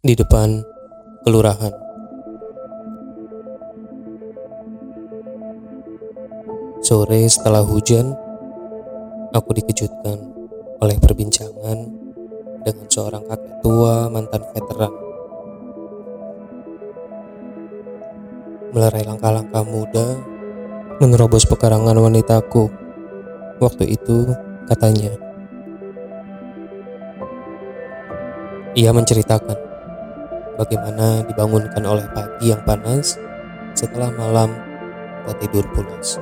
di depan kelurahan. Sore setelah hujan, aku dikejutkan oleh perbincangan dengan seorang kakek tua mantan veteran. Melerai langkah-langkah muda, menerobos pekarangan wanitaku. Waktu itu, katanya, ia menceritakan bagaimana dibangunkan oleh pagi yang panas setelah malam tak tidur pulas.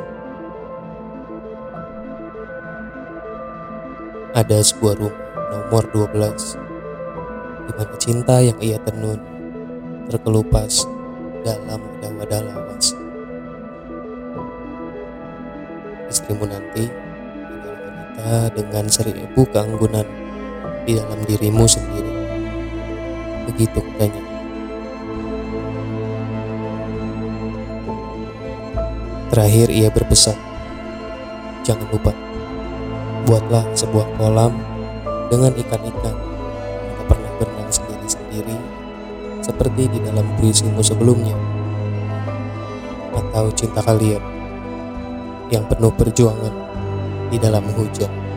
Ada sebuah rumah nomor 12 di mana cinta yang ia tenun terkelupas dalam wadah-wadah lawas. Istrimu nanti adalah wanita dengan seribu keanggunan di dalam dirimu sendiri. Begitu katanya. Terakhir ia berpesan, jangan lupa, buatlah sebuah kolam dengan ikan-ikan yang pernah berenang sendiri-sendiri seperti di dalam puisimu sebelumnya. Atau cinta kalian yang penuh perjuangan di dalam hujan.